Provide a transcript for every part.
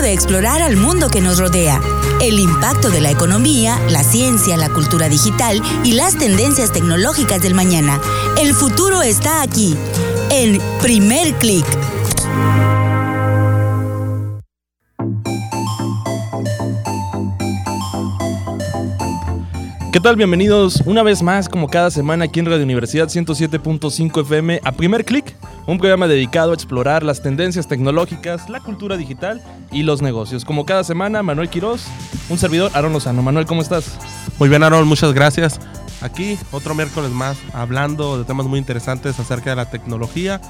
de explorar al mundo que nos rodea, el impacto de la economía, la ciencia, la cultura digital y las tendencias tecnológicas del mañana. El futuro está aquí, en primer clic. ¿Qué tal? Bienvenidos una vez más, como cada semana, aquí en Radio Universidad 107.5 FM, a Primer Click, un programa dedicado a explorar las tendencias tecnológicas, la cultura digital y los negocios. Como cada semana, Manuel Quiroz, un servidor, Aaron Lozano. Manuel, ¿cómo estás? Muy bien, Aaron, muchas gracias. Aquí, otro miércoles más, hablando de temas muy interesantes acerca de la tecnología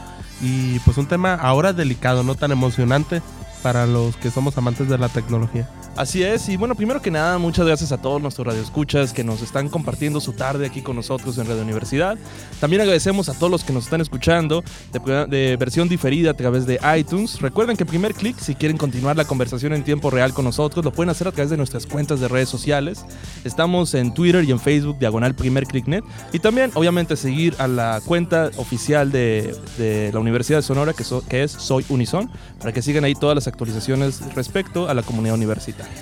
y pues un tema ahora delicado, no tan emocionante para los que somos amantes de la tecnología. Así es, y bueno, primero que nada, muchas gracias a todos nuestros radioescuchas que nos están compartiendo su tarde aquí con nosotros en Radio Universidad. También agradecemos a todos los que nos están escuchando de, versión diferida a través de iTunes. Recuerden que primer clic, si quieren continuar la conversación en tiempo real con nosotros, lo pueden hacer a través de nuestras cuentas de redes sociales. Estamos en Twitter y en Facebook, diagonal primer clicknet. Y también, obviamente, seguir a la cuenta oficial de, la Universidad de Sonora, que, que es Soy Unison, para que sigan ahí todas las actualizaciones respecto a la comunidad universitaria.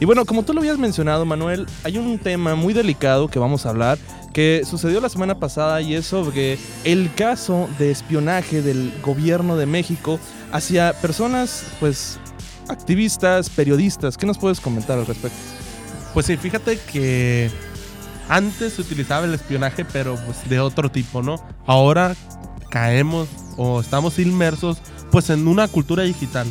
Y bueno, como tú lo habías mencionado, Manuel, hay un tema muy delicado que vamos a hablar que sucedió la semana pasada y es sobre el caso de espionaje del gobierno de México hacia personas, pues, activistas, periodistas. ¿Qué nos puedes comentar al respecto? Pues sí, fíjate que antes se utilizaba el espionaje, pero pues de otro tipo, ¿no? Ahora caemos o estamos inmersos pues en una cultura digital.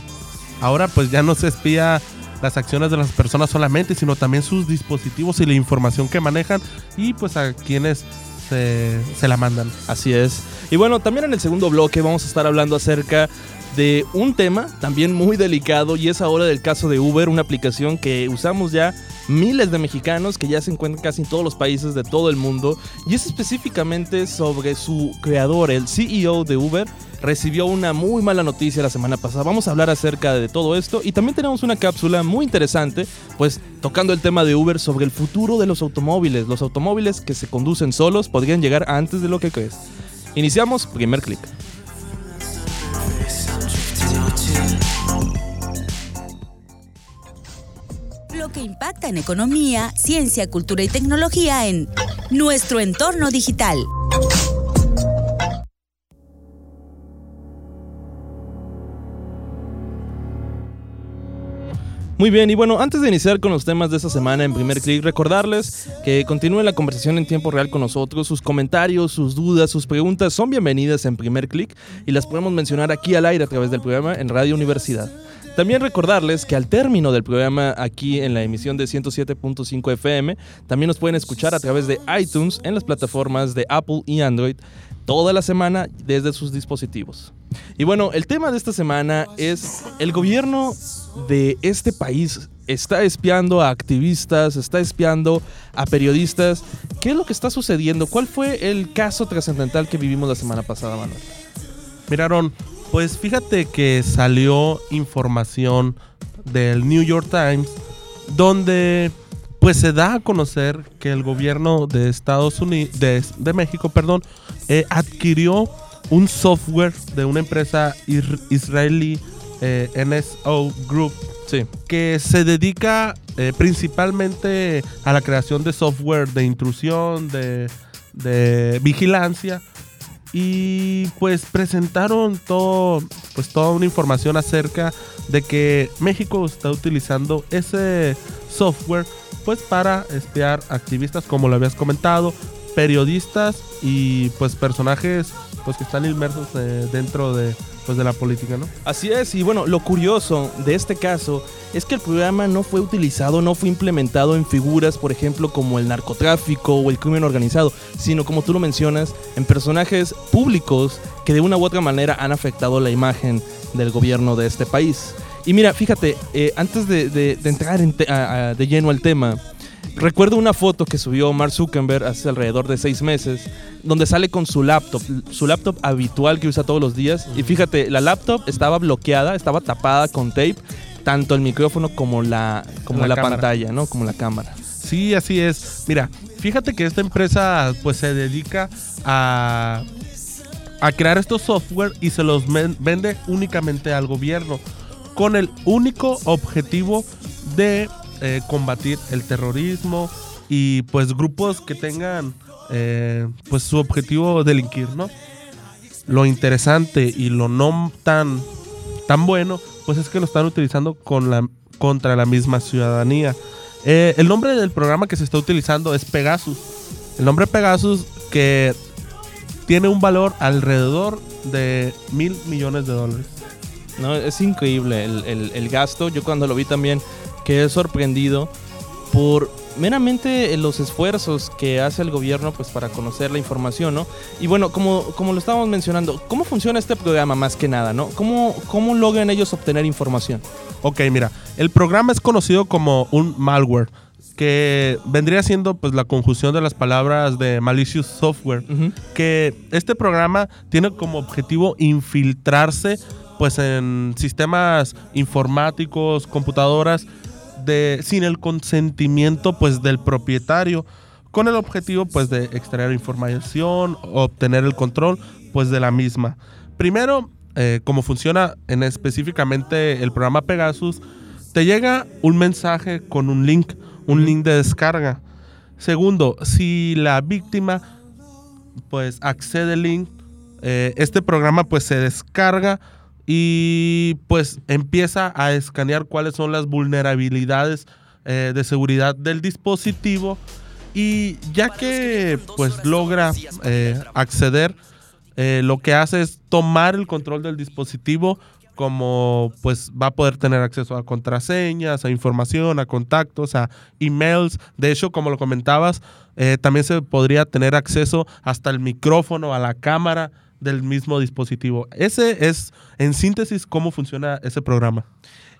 Ahora pues ya no se espía las acciones de las personas solamente, sino también sus dispositivos y la información que manejan y pues a quienes se, se, la mandan. Así es. Y bueno, también en el segundo bloque vamos a estar hablando acerca de un tema también muy delicado y es ahora del caso de Uber, una aplicación que usamos ya miles de mexicanos que ya se encuentran casi en todos los países de todo el mundo y es específicamente sobre su creador, el CEO de Uber, recibió una muy mala noticia la semana pasada. Vamos a hablar acerca de todo esto y también tenemos una cápsula muy interesante, pues tocando el tema de Uber sobre el futuro de los automóviles. Los automóviles que se conducen solos podrían llegar antes de lo que crees. Iniciamos, primer clic. Lo que impacta en economía, ciencia, cultura y tecnología en nuestro entorno digital. Muy bien, y bueno, antes de iniciar con los temas de esta semana en primer clic, recordarles que continúen la conversación en tiempo real con nosotros. Sus comentarios, sus dudas, sus preguntas son bienvenidas en primer clic y las podemos mencionar aquí al aire a través del programa en Radio Universidad. También recordarles que al término del programa aquí en la emisión de 107.5 FM, también nos pueden escuchar a través de iTunes en las plataformas de Apple y Android toda la semana desde sus dispositivos. Y bueno, el tema de esta semana es el gobierno de este país está espiando a activistas, está espiando a periodistas. ¿Qué es lo que está sucediendo? ¿Cuál fue el caso trascendental que vivimos la semana pasada, Manuel? Miraron, pues fíjate que salió información del New York Times donde pues se da a conocer que el gobierno de Estados Unidos, de, México, perdón, eh, adquirió un software de una empresa israelí, eh, NSO Group, que se dedica eh, principalmente a la creación de software de intrusión, de, de vigilancia. Y pues presentaron todo, pues toda una información acerca de que México está utilizando ese software pues para espiar activistas como lo habías comentado, periodistas y pues personajes pues que están inmersos eh, dentro de pues de la política, ¿no? Así es, y bueno, lo curioso de este caso es que el programa no fue utilizado, no fue implementado en figuras, por ejemplo, como el narcotráfico o el crimen organizado, sino como tú lo mencionas, en personajes públicos que de una u otra manera han afectado la imagen del gobierno de este país. Y mira, fíjate, eh, antes de, entrar de lleno al tema, recuerdo una foto que subió Mark Zuckerberg hace alrededor de seis meses, donde sale con su laptop, su laptop habitual que usa todos los días. Y fíjate, la laptop estaba bloqueada, estaba tapada con tape, tanto el micrófono como la, como la, pantalla, ¿no? Como la cámara. Sí, así es. Mira, fíjate que esta empresa pues se dedica a, a crear estos software y se los vende únicamente al gobierno con el único objetivo de eh, combatir el terrorismo y pues grupos que tengan eh, pues su objetivo delinquir, ¿no? Lo interesante y lo no tan, tan bueno, pues es que lo están utilizando con la, contra la misma ciudadanía. Eh, el nombre del programa que se está utilizando es Pegasus. El nombre Pegasus que tiene un valor alrededor de mil millones de dólares. No, es increíble el, el- el gasto. Yo cuando lo vi también quedé sorprendido por meramente los esfuerzos que hace el gobierno pues para conocer la información, ¿no? Y bueno, como, como lo estábamos mencionando, ¿cómo funciona este programa más que nada, ¿no? ¿Cómo, cómo logran ellos obtener información? Ok, mira, el programa es conocido como un malware, que vendría siendo pues la conjunción de las palabras de malicious software, que este programa tiene como objetivo infiltrarse pues en sistemas informáticos, computadoras sin el consentimiento pues del propietario con el objetivo pues de extraer información, obtener el control pues de la misma. Primero, eh, como funciona en específicamente el programa Pegasus, te llega un mensaje con un link, un link de descarga. Segundo, si la víctima pues accede al link, eh, este programa pues se descarga y pues empieza a escanear cuáles son las vulnerabilidades eh, de seguridad del dispositivo y ya que pues logra eh, acceder, eh, lo que hace es tomar el control del dispositivo como pues va a poder tener acceso a contraseñas, a información, a contactos, a emails. De hecho, como lo comentabas, también se podría tener acceso hasta el micrófono, a la cámara del mismo dispositivo. Ese es, en síntesis, cómo funciona ese programa.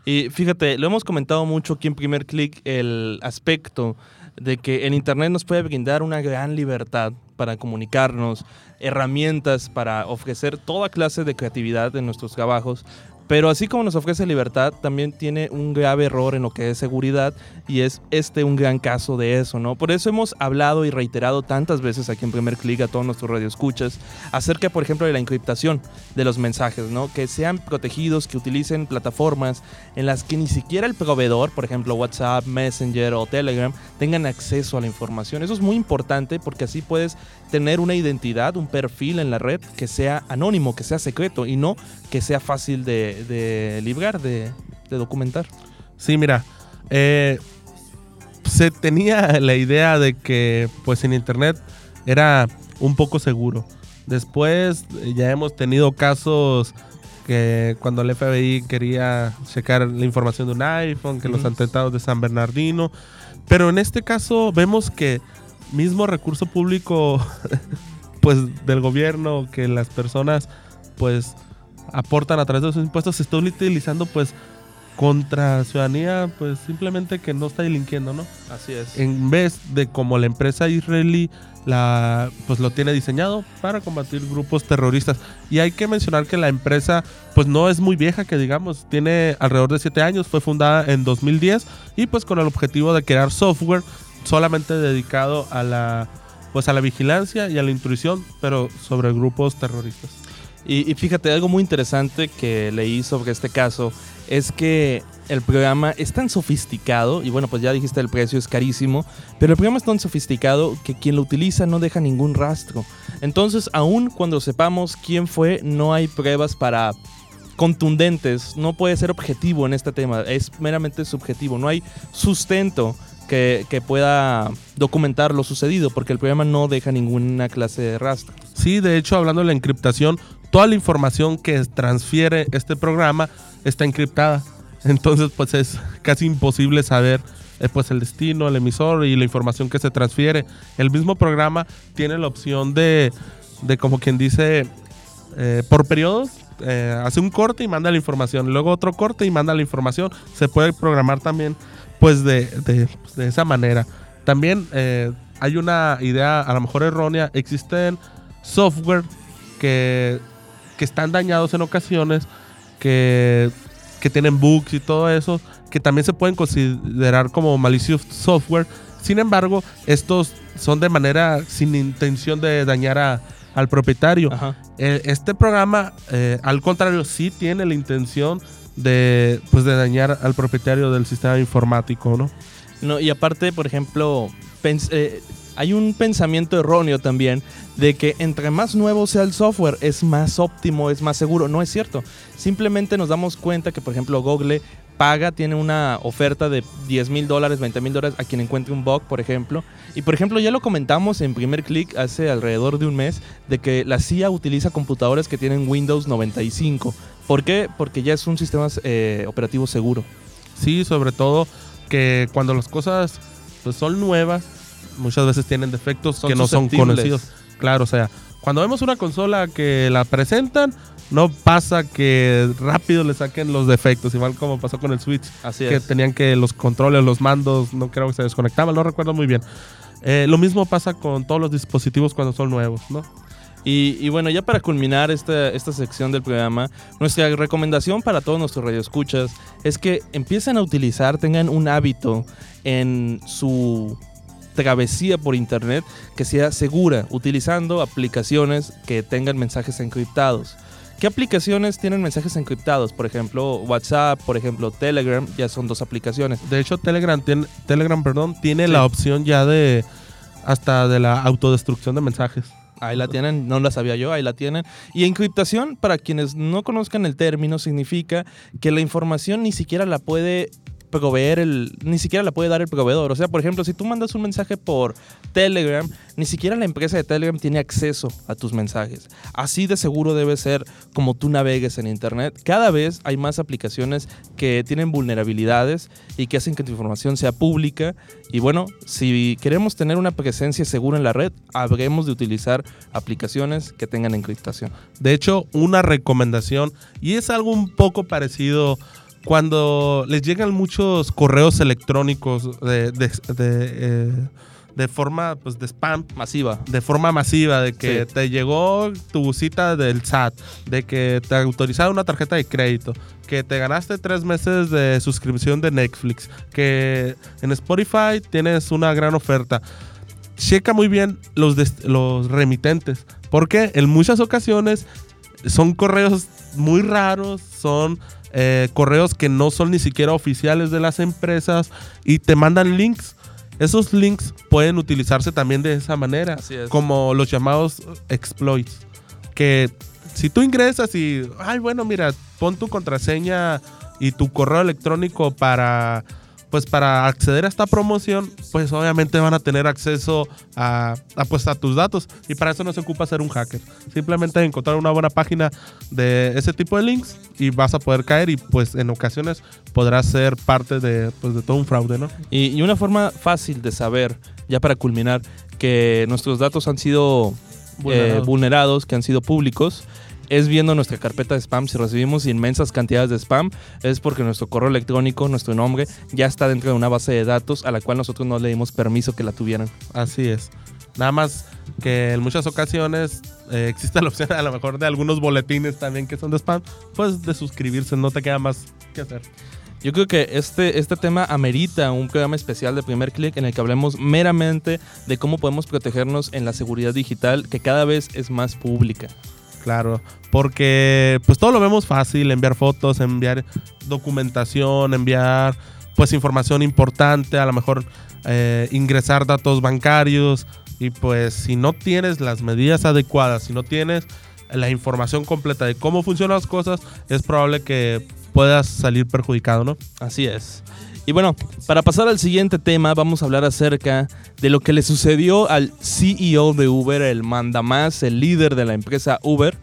Y fíjate, lo hemos comentado mucho aquí en primer clic, el aspecto de que el Internet nos puede brindar una gran libertad para comunicarnos, herramientas para ofrecer toda clase de creatividad en nuestros trabajos. Pero así como nos ofrece libertad, también tiene un grave error en lo que es seguridad y es este un gran caso de eso, ¿no? Por eso hemos hablado y reiterado tantas veces aquí en Primer Click a todos nuestros radioescuchas acerca, por ejemplo, de la encriptación de los mensajes, ¿no? Que sean protegidos, que utilicen plataformas en las que ni siquiera el proveedor, por ejemplo, WhatsApp, Messenger o Telegram, tengan acceso a la información. Eso es muy importante porque así puedes tener una identidad, un perfil en la red que sea anónimo, que sea secreto y no que sea fácil de, de librar, de, de documentar. Sí, mira, eh, se tenía la idea de que pues en internet era un poco seguro. Después eh, ya hemos tenido casos que cuando el FBI quería checar la información de un iPhone, que los atentados de San Bernardino, pero en este caso vemos que mismo recurso público pues del gobierno que las personas pues aportan a través de sus impuestos se está utilizando pues contra ciudadanía pues simplemente que no está delinquiendo, ¿no? Así es. En vez de como la empresa israelí la pues lo tiene diseñado para combatir grupos terroristas y hay que mencionar que la empresa pues no es muy vieja que digamos tiene alrededor de 7 años fue fundada en 2010 y pues con el objetivo de crear software solamente dedicado a la pues a la vigilancia y a la intrusión pero sobre grupos terroristas Y, y fíjate, algo muy interesante que leí sobre este caso es que el programa es tan sofisticado, y bueno, pues ya dijiste el precio es carísimo, pero el programa es tan sofisticado que quien lo utiliza no deja ningún rastro. Entonces, aun cuando sepamos quién fue, no hay pruebas para contundentes, no puede ser objetivo en este tema, es meramente subjetivo, no hay sustento que, pueda documentar lo sucedido, porque el programa no deja ninguna clase de rastro. Sí, de hecho, hablando de la encriptación, toda la información que transfiere este programa está encriptada. Entonces, pues es casi imposible saber eh, pues el destino, el emisor y la información que se transfiere. El mismo programa tiene la opción de, de como quien dice, eh, por periodos, eh, hace un corte y manda la información, luego otro corte y manda la información. Se puede programar también, pues de, de- de esa manera. También eh, hay una idea, a lo mejor errónea, existen software que, que están dañados en ocasiones, que, que tienen bugs y todo eso, que también se pueden considerar como malicious software. Sin embargo, estos son de manera sin intención de dañar a- al propietario. Eh, este programa, eh, al contrario, sí tiene la intención de, pues de dañar al propietario del sistema informático, ¿no? No, y aparte, por ejemplo, eh, hay un pensamiento erróneo también de que entre más nuevo sea el software es más óptimo, es más seguro. No es cierto. Simplemente nos damos cuenta que, por ejemplo, Google paga, tiene una oferta de 10 mil dólares, 20 mil dólares a quien encuentre un bug, por ejemplo. Y, por ejemplo, ya lo comentamos en primer clic hace alrededor de un mes de que la CIA utiliza computadoras que tienen Windows 95. ¿Por qué? Porque ya es un sistema eh, operativo seguro. Sí, sobre todo que cuando las cosas pues, son nuevas, muchas veces tienen defectos Son que no son conocidos. Claro, o sea, cuando vemos una consola que la presentan, no pasa que rápido le saquen los defectos, igual como pasó con el Switch, Así que es. tenían que los controles, los mandos, no creo que se desconectaban, no recuerdo muy bien. Eh, lo mismo pasa con todos los dispositivos cuando son nuevos, ¿no? Y, y bueno, ya para culminar esta, esta sección del programa, nuestra recomendación para todos nuestros radioescuchas es que empiecen a utilizar, tengan un hábito en su travesía por internet que sea segura, utilizando aplicaciones que tengan mensajes encriptados. ¿Qué aplicaciones tienen mensajes encriptados? Por ejemplo, WhatsApp, por ejemplo, Telegram, ya son dos aplicaciones. De hecho, Telegram tiene, Telegram, perdón, tiene Sí. la opción ya de hasta de la autodestrucción de mensajes. Ahí la tienen, no la sabía yo, ahí la tienen. Y encriptación, para quienes no conozcan el término, significa que la información ni siquiera la puede proveer el, ni siquiera la puede dar el proveedor. O sea, por ejemplo, si tú mandas un mensaje por Telegram, ni siquiera la empresa de Telegram tiene acceso a tus mensajes. Así de seguro debe ser como tú navegues en Internet. Cada vez hay más aplicaciones que tienen vulnerabilidades y que hacen que tu información sea pública. Y bueno, si queremos tener una presencia segura en la red, habremos de utilizar aplicaciones que tengan encriptación. De hecho, una recomendación, y es algo un poco parecido cuando les llegan muchos correos electrónicos de, de- de, eh, de forma pues, de spam, Masiva. de forma masiva, de que Sí. te llegó tu cita del SAT, de que te autorizaron una tarjeta de crédito, que te ganaste tres meses de suscripción de Netflix, que en Spotify tienes una gran oferta. Checa muy bien los, los remitentes, porque en muchas ocasiones son correos muy raros, son eh, correos que no son ni siquiera oficiales de las empresas y te mandan links. Esos links pueden utilizarse también de esa manera, Así es. como los llamados exploits. Que si tú ingresas y, ay, bueno, mira, pon tu contraseña y tu correo electrónico para, pues, para acceder a esta promoción, pues obviamente van a tener acceso a, a, pues, a tus datos. Y para eso no se ocupa ser un hacker. Simplemente encontrar una buena página de ese tipo de links y vas a poder caer y pues en ocasiones podrás ser parte de, pues, de todo un fraude, ¿no? Y, y una forma fácil de saber, ya para culminar, que nuestros datos han sido vulnerados, Vulnerados. vulnerados que han sido públicos, es viendo nuestra carpeta de spam. Si recibimos inmensas cantidades de spam, es porque nuestro correo electrónico, nuestro nombre, ya está dentro de una base de datos a la cual nosotros no le dimos permiso que la tuvieran. Así es. Nada más que en muchas ocasiones eh, existe la opción a lo mejor de algunos boletines también que son de spam, pues de suscribirse, no te queda más que hacer. Yo creo que este, este tema amerita un programa especial de primer clic en el que hablemos meramente de cómo podemos protegernos en la seguridad digital que cada vez es más pública. Claro, porque pues todo lo vemos fácil, enviar fotos, enviar documentación, enviar pues información importante, a lo mejor eh, ingresar datos bancarios y pues si no tienes las medidas adecuadas, si no tienes la información completa de cómo funcionan las cosas, es probable que puedas salir perjudicado, ¿no? Así es. Y bueno, para pasar al siguiente tema, vamos a hablar acerca de lo que le sucedió al CEO de Uber, el mandamás, el líder de la empresa Uber.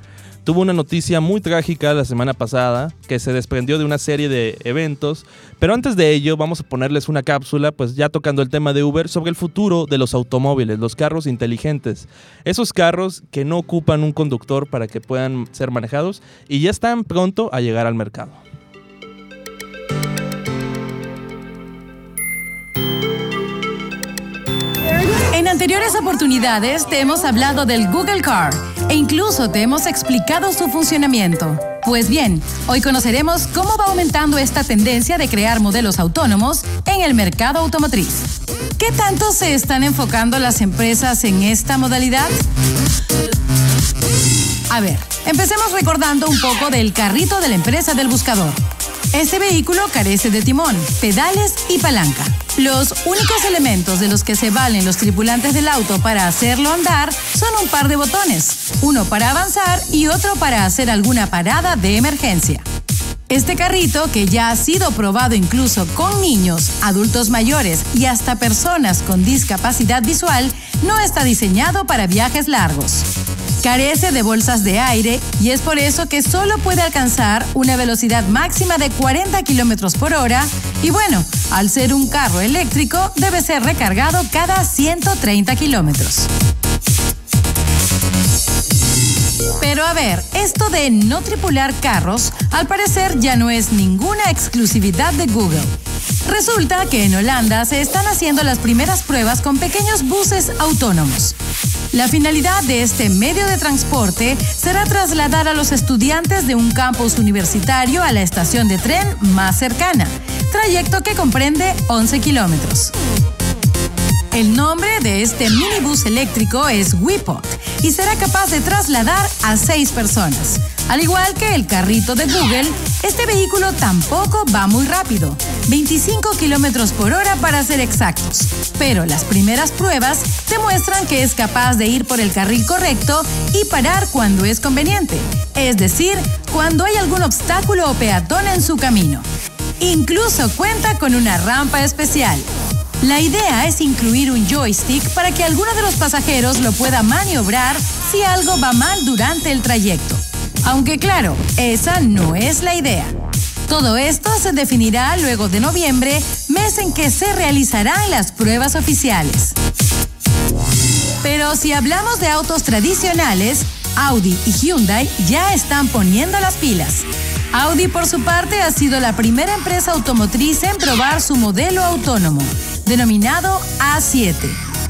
Tuvo una noticia muy trágica la semana pasada que se desprendió de una serie de eventos, pero antes de ello vamos a ponerles una cápsula, pues ya tocando el tema de Uber, sobre el futuro de los automóviles, los carros inteligentes. Esos carros que no ocupan un conductor para que puedan ser manejados y ya están pronto a llegar al mercado. Anteriores oportunidades te hemos hablado del Google Car e incluso te hemos explicado su funcionamiento. Pues bien, hoy conoceremos cómo va aumentando esta tendencia de crear modelos autónomos en el mercado automotriz. ¿Qué tanto se están enfocando las empresas en esta modalidad? A ver, empecemos recordando un poco del carrito de la empresa del buscador. Este vehículo carece de timón, pedales y palanca. Los únicos elementos de los que se valen los tripulantes del auto para hacerlo andar son un par de botones, uno para avanzar y otro para hacer alguna parada de emergencia. Este carrito, que ya ha sido probado incluso con niños, adultos mayores y hasta personas con discapacidad visual, no está diseñado para viajes largos. Carece de bolsas de aire y es por eso que solo puede alcanzar una velocidad máxima de 40 km por hora y bueno, al ser un carro eléctrico debe ser recargado cada 130 kilómetros. Pero a ver, esto de no tripular carros, al parecer ya no es ninguna exclusividad de Google. Resulta que en Holanda se están haciendo las primeras pruebas con pequeños buses autónomos. La finalidad de este medio de transporte será trasladar a los estudiantes de un campus universitario a la estación de tren más cercana, trayecto que comprende 11 kilómetros. El nombre de este minibús eléctrico es Wipot y será capaz de trasladar a seis personas. Al igual que el carrito de Google, este vehículo tampoco va muy rápido, 25 kilómetros por hora para ser exactos. Pero las primeras pruebas demuestran que es capaz de ir por el carril correcto y parar cuando es conveniente, es decir, cuando hay algún obstáculo o peatón en su camino. Incluso cuenta con una rampa especial. La idea es incluir un joystick para que alguno de los pasajeros lo pueda maniobrar si algo va mal durante el trayecto. Aunque claro, esa no es la idea. Todo esto se definirá luego de noviembre, mes en que se realizarán las pruebas oficiales. Pero si hablamos de autos tradicionales, Audi y Hyundai ya están poniendo las pilas. Audi por su parte ha sido la primera empresa automotriz en probar su modelo autónomo denominado A7,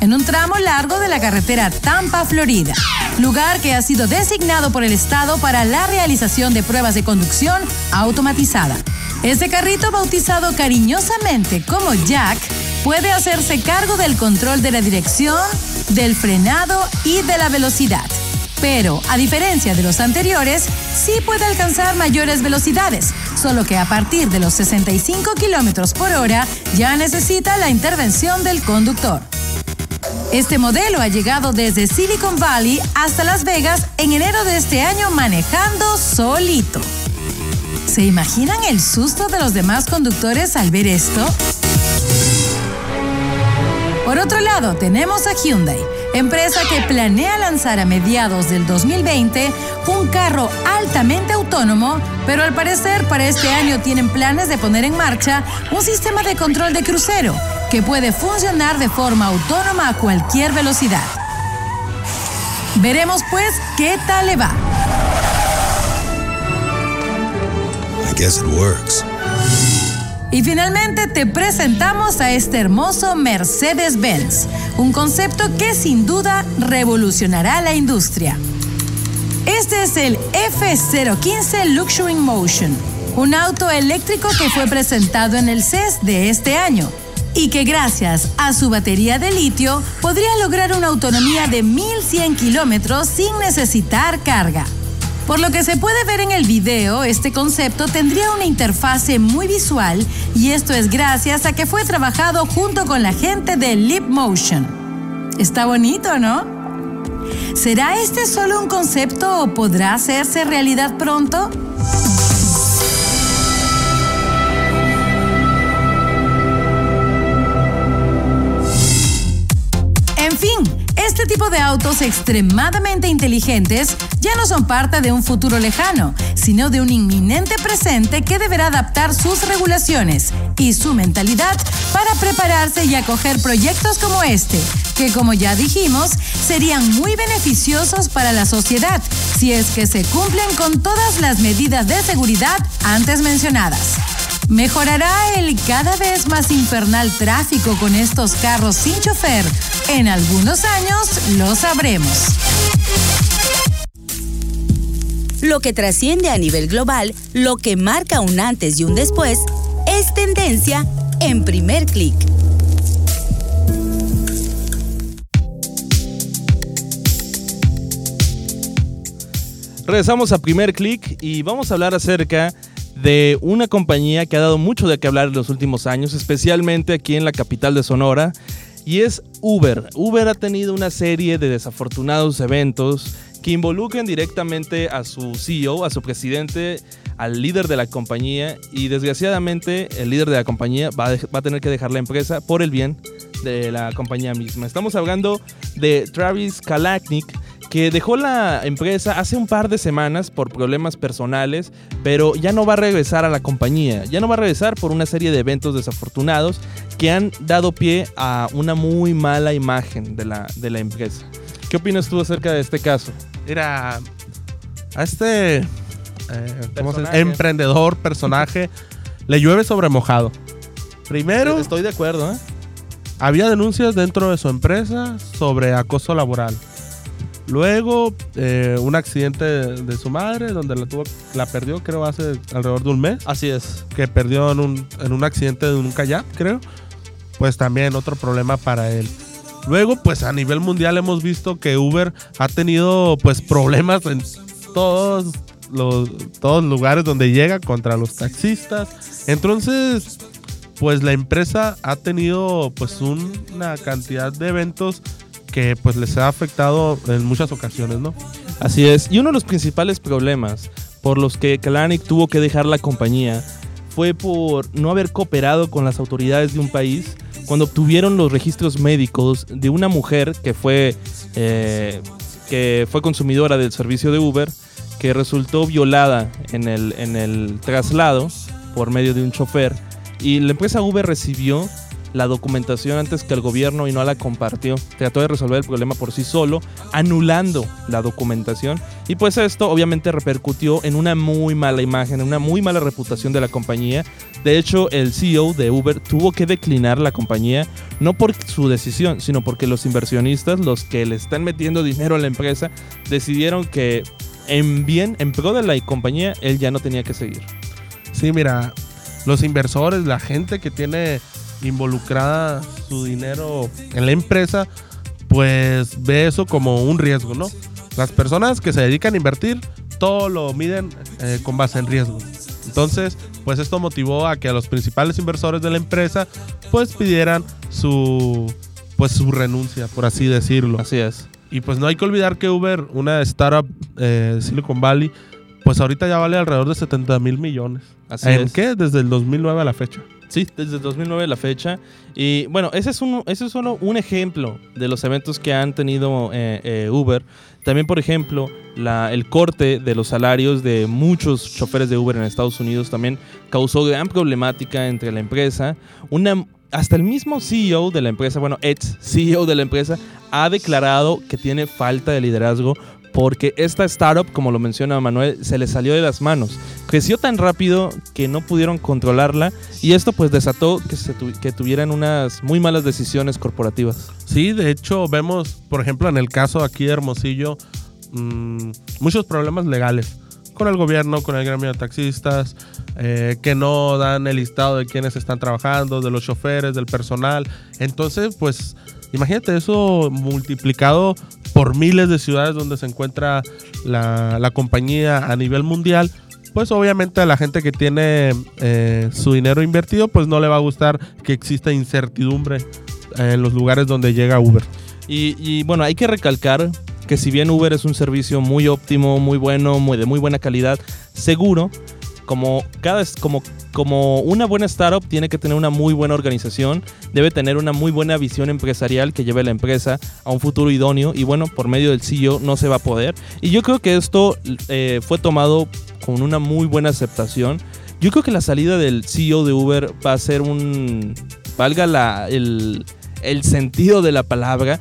en un tramo largo de la carretera Tampa, Florida, lugar que ha sido designado por el Estado para la realización de pruebas de conducción automatizada. Este carrito, bautizado cariñosamente como Jack, puede hacerse cargo del control de la dirección, del frenado y de la velocidad pero a diferencia de los anteriores, sí puede alcanzar mayores velocidades, solo que a partir de los 65 km por hora ya necesita la intervención del conductor. Este modelo ha llegado desde Silicon Valley hasta Las Vegas en enero de este año manejando solito. ¿Se imaginan el susto de los demás conductores al ver esto? Por otro lado, tenemos a Hyundai empresa que planea lanzar a mediados del 2020 un carro altamente autónomo, pero al parecer para este año tienen planes de poner en marcha un sistema de control de crucero que puede funcionar de forma autónoma a cualquier velocidad. Veremos pues qué tal le va. Y finalmente te presentamos a este hermoso Mercedes-Benz, un concepto que sin duda revolucionará la industria. Este es el F015 Luxury Motion, un auto eléctrico que fue presentado en el CES de este año y que gracias a su batería de litio podría lograr una autonomía de 1100 kilómetros sin necesitar carga. Por lo que se puede ver en el video, este concepto tendría una interfase muy visual y esto es gracias a que fue trabajado junto con la gente de Leap Motion. Está bonito, ¿no? ¿Será este solo un concepto o podrá hacerse realidad pronto? En fin, este tipo de autos extremadamente inteligentes ya no son parte de un futuro lejano, sino de un inminente presente que deberá adaptar sus regulaciones y su mentalidad para prepararse y acoger proyectos como este, que como ya dijimos, serían muy beneficiosos para la sociedad si es que se cumplen con todas las medidas de seguridad antes mencionadas. ¿Mejorará el cada vez más infernal tráfico con estos carros sin chofer? En algunos años lo sabremos. Lo que trasciende a nivel global, lo que marca un antes y un después, es tendencia en primer clic. Regresamos a primer clic y vamos a hablar acerca de una compañía que ha dado mucho de qué hablar en los últimos años, especialmente aquí en la capital de Sonora, y es Uber. Uber ha tenido una serie de desafortunados eventos que involucran directamente a su CEO, a su presidente, al líder de la compañía y desgraciadamente el líder de la compañía va a, dej- va a tener que dejar la empresa por el bien de la compañía misma. Estamos hablando de Travis Kalanick que dejó la empresa hace un par de semanas por problemas personales, pero ya no va a regresar a la compañía, ya no va a regresar por una serie de eventos desafortunados que han dado pie a una muy mala imagen de la, de la empresa. ¿Qué opinas tú acerca de este caso? Mira, a este eh, ¿cómo se dice? Personaje. emprendedor, personaje, le llueve sobre mojado. Primero, Estoy de acuerdo, ¿eh? había denuncias dentro de su empresa sobre acoso laboral. Luego, eh, un accidente de, de su madre, donde la, tuvo, la perdió, creo, hace alrededor de un mes. Así es. que perdió en un, en un accidente de un kayak, creo. Pues también otro problema para él. Luego, pues a nivel mundial hemos visto que Uber ha tenido pues problemas en todos los, todos lugares donde llega contra los taxistas. Entonces, pues la empresa ha tenido pues un- una cantidad de eventos que pues les ha afectado en muchas ocasiones, ¿no? Así es. Y uno de los principales problemas por los que Kalanick tuvo que dejar la compañía fue por no haber cooperado con las autoridades de un país cuando obtuvieron los registros médicos de una mujer que fue, eh, que fue consumidora del servicio de Uber, que resultó violada en el, en el traslado por medio de un chofer. Y la empresa Uber recibió la documentación antes que el gobierno y no la compartió. Trató de resolver el problema por sí solo, anulando la documentación. Y pues esto obviamente repercutió en una muy mala imagen, en una muy mala reputación de la compañía. De hecho, el CEO de Uber tuvo que declinar la compañía, no por su decisión, sino porque los inversionistas, los que le están metiendo dinero a la empresa, decidieron que en bien, en pro de la compañía, él ya no tenía que seguir. Sí, mira, los inversores, la gente que tiene involucrada su dinero en la empresa, pues ve eso como un riesgo, ¿no? Las personas que se dedican a invertir, todo lo miden eh, con base en riesgo. Entonces, pues esto motivó a que a los principales inversores de la empresa, pues pidieran su, pues su renuncia, por así decirlo. Así es. Y pues no hay que olvidar que Uber, una startup eh, de Silicon Valley, pues ahorita ya vale alrededor de 70 mil millones. Así ¿En es. qué? Desde el 2009 a la fecha. Sí, desde 2009 la fecha. Y bueno, ese es, un, ese es solo un ejemplo de los eventos que han tenido eh, eh, Uber. También, por ejemplo, la, el corte de los salarios de muchos choferes de Uber en Estados Unidos también causó gran problemática entre la empresa. Una, hasta el mismo CEO de la empresa, bueno, ex CEO de la empresa, ha declarado que tiene falta de liderazgo porque esta startup, como lo menciona Manuel, se le salió de las manos. Creció tan rápido que no pudieron controlarla y esto pues desató que, se que tuvieran unas muy malas decisiones corporativas. Sí, de hecho vemos, por ejemplo, en el caso aquí de Hermosillo, mm, muchos problemas legales con el gobierno, con el gremio de taxistas, eh, que no dan el listado de quienes están trabajando, de los choferes, del personal. Entonces, pues, imagínate eso multiplicado por miles de ciudades donde se encuentra la, la compañía a nivel mundial. Pues obviamente a la gente que tiene eh, su dinero invertido, pues no le va a gustar que exista incertidumbre en los lugares donde llega Uber. Y, bueno, hay que recalcar que si bien Uber es un servicio muy óptimo, muy bueno, muy de muy buena calidad, seguro, como, cada, como, como una buena startup tiene que tener una muy buena organización, debe tener una muy buena visión empresarial que lleve la empresa a un futuro idóneo y bueno, por medio del CEO no se va a poder. Y yo creo que esto eh, fue tomado con una muy buena aceptación. Yo creo que la salida del CEO de Uber va a ser un, valga la, el, el sentido de la palabra,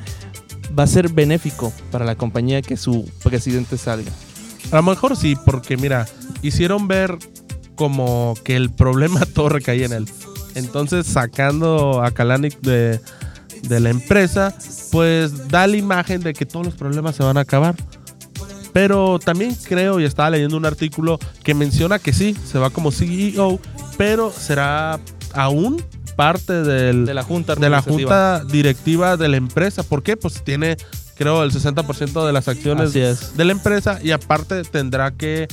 va a ser benéfico para la compañía que su presidente salga. A lo mejor sí, porque mira, hicieron ver como que el problema todo recaía en él. Entonces, sacando a Kalanick de, de la empresa, pues da la imagen de que todos los problemas se van a acabar. Pero también creo, y estaba leyendo un artículo que menciona que sí, se va como CEO, pero será aún parte del, De la junta de la junta directiva de la empresa. ¿Por qué? Pues tiene, creo, el 60% de las acciones de la empresa y aparte tendrá que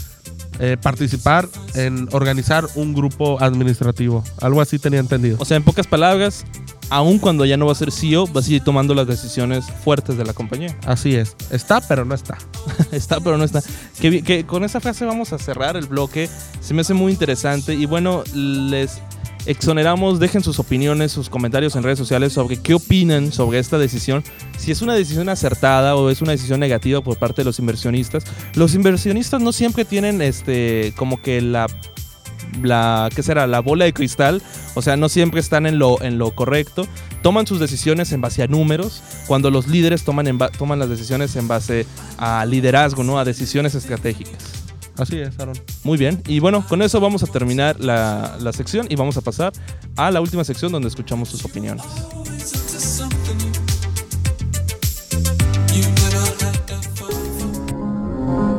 eh, participar en organizar un grupo administrativo. Algo así tenía entendido. O sea, en pocas palabras, aun cuando ya no va a ser CEO, va a seguir tomando las decisiones fuertes de la compañía. Así es. Está, pero no está. está, pero no está. Que, que con esa frase vamos a cerrar el bloque. Se me hace muy interesante. Y bueno, les exoneramos, dejen sus opiniones, sus comentarios en redes sociales sobre qué opinan sobre esta decisión. Si es una decisión acertada o es una decisión negativa por parte de los inversionistas. Los inversionistas no siempre tienen este como que la la ¿qué será? la bola de cristal, o sea, no siempre están en lo en lo correcto. Toman sus decisiones en base a números, cuando los líderes toman en toman las decisiones en base a liderazgo, ¿no? A decisiones estratégicas. Así es, Aaron. Muy bien. Y bueno, con eso vamos a terminar la, la sección y vamos a pasar a la última sección donde escuchamos sus opiniones.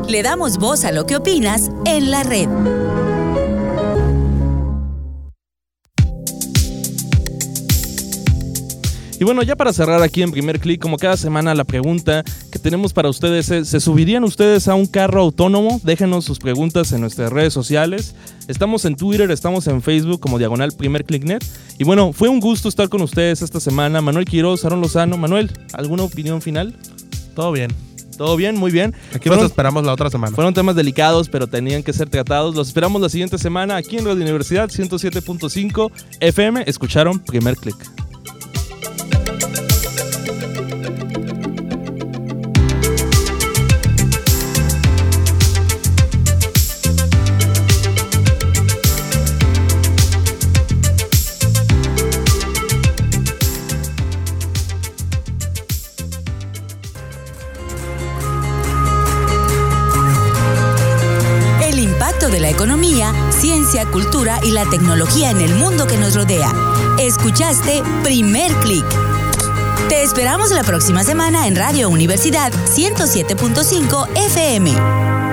Le damos voz a lo que opinas en la red. Y bueno, ya para cerrar aquí en primer clic, como cada semana, la pregunta que tenemos para ustedes es: ¿se subirían ustedes a un carro autónomo? Déjenos sus preguntas en nuestras redes sociales. Estamos en Twitter, estamos en Facebook como Diagonal Primer Click Net. Y bueno, fue un gusto estar con ustedes esta semana. Manuel Quiroz, Aaron Lozano. Manuel, ¿alguna opinión final? Todo bien. ¿Todo bien? Muy bien. Aquí Fueron- nos esperamos la otra semana. Fueron temas delicados, pero tenían que ser tratados. Los esperamos la siguiente semana aquí en Radio Universidad 107.5 FM. Escucharon Primer Click. Y la tecnología en el mundo que nos rodea. Escuchaste Primer Click. Te esperamos la próxima semana en Radio Universidad 107.5 FM.